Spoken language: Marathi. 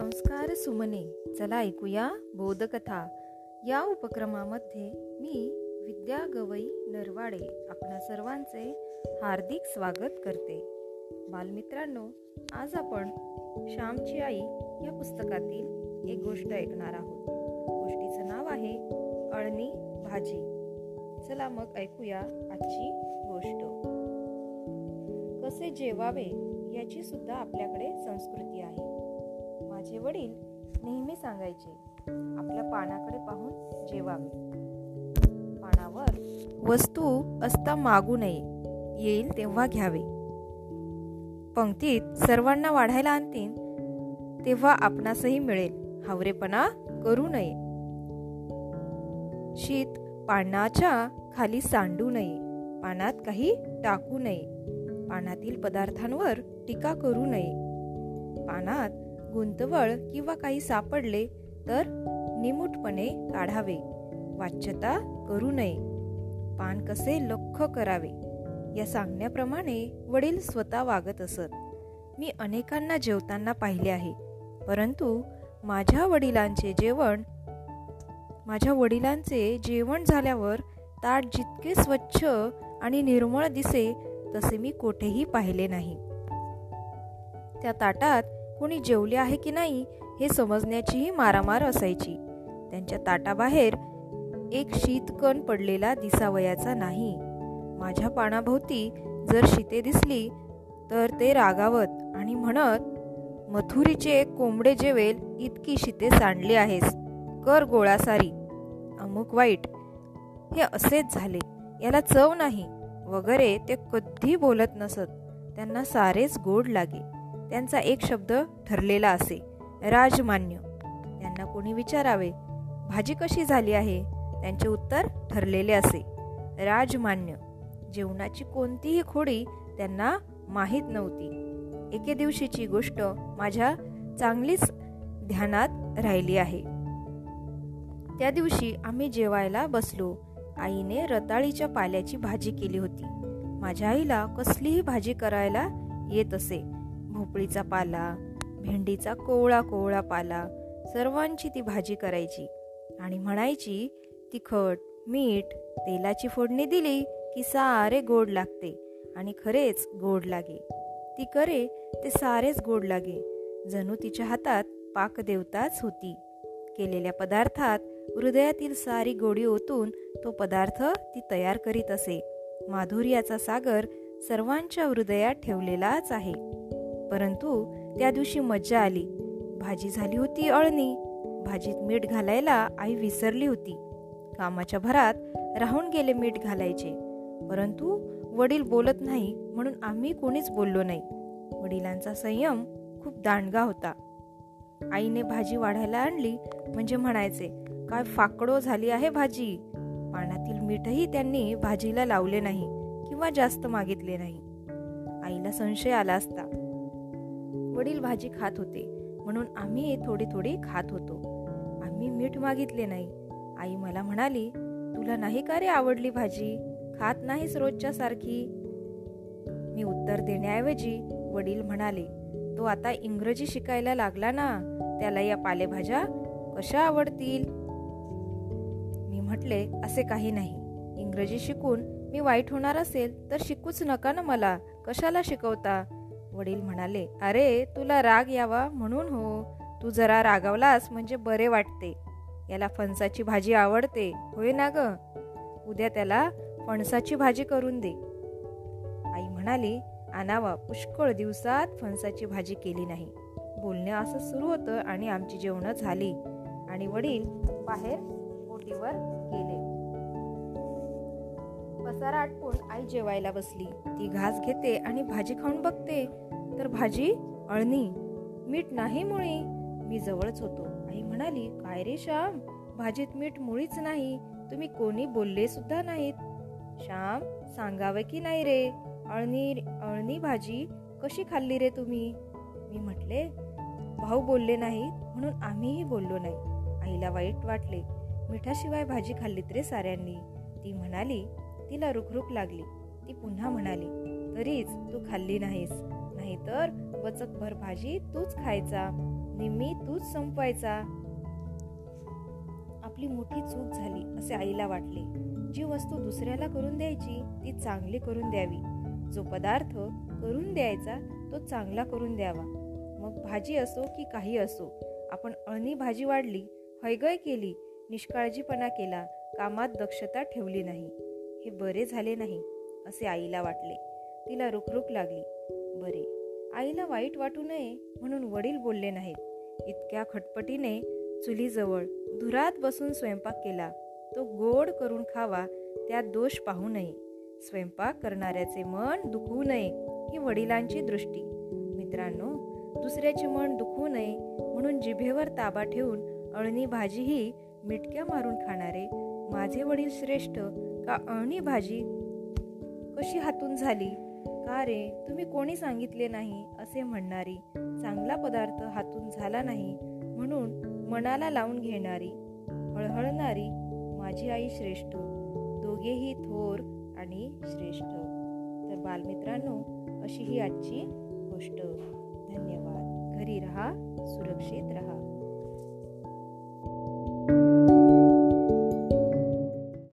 संस्कार सुमने. चला ऐकूया बोधकथा. या उपक्रमामध्ये मी विद्या गवई नरवाडे आपणा सर्वांचे हार्दिक स्वागत करते. बालमित्रांनो आज आपण श्यामची आई या पुस्तकातील एक गोष्ट ऐकणार आहोत. गोष्टीचं नाव आहे अळणी भाजी. चला मग ऐकूया आजची गोष्ट. कसे जेवावे याची सुद्धा आपल्याकडे संस्कृती आहे. वडील नेहमी सांगायचे आपल्या पानाकडे पाहून जेवावे. पानावर वस्तू असता मागू नये येईल तेव्हा घ्यावे. पंक्तीत सर्वांना वाढायला आणतील तेव्हा आपणासही मिळेल. हावरेपणा करू नये. शीत पानाच्या खाली सांडू नये पानात काही टाकू नये. पानातील पदार्थांवर टीका करू नये. पानात गुंतवळ किंवा काही सापडले तर निमूटपणे काढावे. वाच्यता करू नये. पान कसे लख करावे? या सांगण्याप्रमाणे वडील स्वतः वागत असत. मी अनेकांना जेवताना पाहिले आहे. परंतु माझ्या वडिलांचे जेवण माझ्या वडिलांचे जेवण झाल्यावर ताट जितके स्वच्छ आणि निर्मळ दिसे तसे मी कोठेही पाहिले नाही. त्या ताटात कोणी जेवले आहे की नाही हे समजण्याचीही मारामार असायची. त्यांच्या ताटाबाहेर एक शीतकण पडलेला दिसावयाचा नाही. माझ्या पानाभोवती जर शीते दिसली तर ते रागावत आणि म्हणत मथुरीचे कोंबडे जेवेल इतकी शीते सांडली आहेस. कर गोळासारी. अमुक वाईट. हे असेच झाले. याला चव नाही. वगैरे ते कधी बोलत नसत. त्यांना सारेच गोड लागे. त्यांचा एक शब्द ठरलेला असे. राजमान्य. त्यांना कोणी विचारावे? भाजी कशी झाली आहे? त्यांचे उत्तर ठरलेले असे. राजमान्य. जेवणाची कोणतीही खोडी त्यांना माहीत नव्हती. एके दिवशीची गोष्ट माझ्या चांगलीच ध्यानात राहिली आहे. त्या दिवशी आम्ही जेवायला बसलो. आईने रताळीच्या पाल्याची भाजी केली होती. माझ्या आईला कसलीही भाजी करायला येत असे. भोपळीचा पाला भेंडीचा कोवळा कोवळा पाला सर्वांची ती भाजी करायची. आणि म्हणायची तिखट मीठ तेलाची फोडणी दिली की सारे गोड लागते आणि खरेच गोड लागे. ती करे ते सारेच गोड लागे. जणू तिच्या हातात पाकदेवताच होती. केलेल्या पदार्थात हृदयातील सारी गोडी ओतून तो पदार्थ ती तयार करीत असे. माधुर्याचा सागर सर्वांच्या हृदयात ठेवलेलाच आहे. परंतु त्या दिवशी मज्जा आली. भाजी झाली होती अळणी. भाजीत मीठ घालायला आई विसरली होती. कामाच्या भरात राहून गेले मीठ घालायचे. परंतु वडील बोलत नाही म्हणून आम्ही कोणीच बोललो नाही. वडिलांचा संयम खूप दांडगा होता. आईने भाजी वाढायला आणली म्हणजे म्हणायचे काय फाकडो झाली आहे भाजी? पाण्यातील मीठही त्यांनी भाजीला लावले नाही किंवा जास्त मागितले नाही. आईला संशय आला असता. वडील भाजी खात होते. म्हणून आम्ही थोडी थोडी खात होतो. आम्ही मीठ मागितले नाही. आई मला म्हणाली तुला नाही का रे आवडली भाजी? खात नाहीस रोजच्या सारखी. मी उत्तर देण्याऐवजी वडील म्हणाले तो आता इंग्रजी शिकायला लागला ना त्याला या पालेभाज्या कशा आवडतील? मी म्हटले असे काही नाही. इंग्रजी शिकून मी वाईट होणार असेल तर शिकूच नका ना मला. कशाला शिकवता? वडील म्हणाले अरे तुला राग यावा म्हणून हो. तू जरा रागावलास म्हणजे बरे वाटते. याला फणसाची भाजी आवडते. होय ना ग? उद्या त्याला फणसाची भाजी करून दे. आई म्हणाली आणावा पुष्कळ दिवसात फणसाची भाजी केली नाही. बोलणे असं सुरू होतं आणि आमची जेवणं झाली आणि वडील बाहेर ओटीवर गेले. पसारा आटपून आई जेवायला बसली. ती घास घेते आणि भाजी खाऊन बघते. तर भाजी अळणी. मीठ नाही मुळी. मी जवळच होतो. आई म्हणाली काय रे श्याम? भाजीत मीठ मुळीच नाही. तुम्ही कोणी बोलले सुद्धा नाहीत. श्याम सांगावे की नाही रे? अळणी अळणी भाजी कशी खाल्ली रे तुम्ही? मी म्हटले भाऊ बोलले नाहीत म्हणून आम्हीही बोललो नाही. आईला वाईट वाटले. मिठाशिवाय भाजी खाल्लीत रे साऱ्यांनी. ती म्हणाली तिला रुखरुख लागली. ती पुन्हा म्हणाली तरीच तू खाल्ली नाहीस. नाहीतर वचकभर भाजी तूच खायचा. निम्मी तूच संपवायचा. आपली मोठी चूक झाली असे आईला वाटले. जी वस्तू दुसऱ्याला करून द्यायची ती चांगली करून द्यावी. जो पदार्थ करून द्यायचा तो चांगला करून द्यावा. मग भाजी असो की काही असो आपण अळणी भाजी वाढली हयगय केली निष्काळजीपणा केला कामात दक्षता ठेवली नाही. हे बरे झाले नाही असे आईला वाटले. तिला रुखरुख लागली. बरे. आईला वाईट वाटू नये म्हणून वडील बोलले नाहीत. इतक्या खटपटीने चुलीजवळ धुरात बसून स्वयंपाक केला. तो गोड करून खावा त्यात दोष पाहू नये. स्वयंपाक करणाऱ्याचे मन दुखवू नये ही वडिलांची दृष्टी. मित्रांनो दुसऱ्याचे मन दुखवू नये म्हणून जिभेवर ताबा ठेवून अळणी भाजीही मिटक्या मारून खाणारे माझे वडील श्रेष्ठ का अळणी भाजी? कशी हातून झाली? का रे तुम्ही कोणी सांगितले नाही असे म्हणणारी? चांगला पदार्थ हातून झाला नाही म्हणून मनाला लावून घेणारी हळहळणारी माझी आई श्रेष्ठ. दोघेही थोर आणि श्रेष्ठ. तर बालमित्रांनो अशी ही आजची गोष्ट. धन्यवाद. घरी रहा सुरक्षित रहा.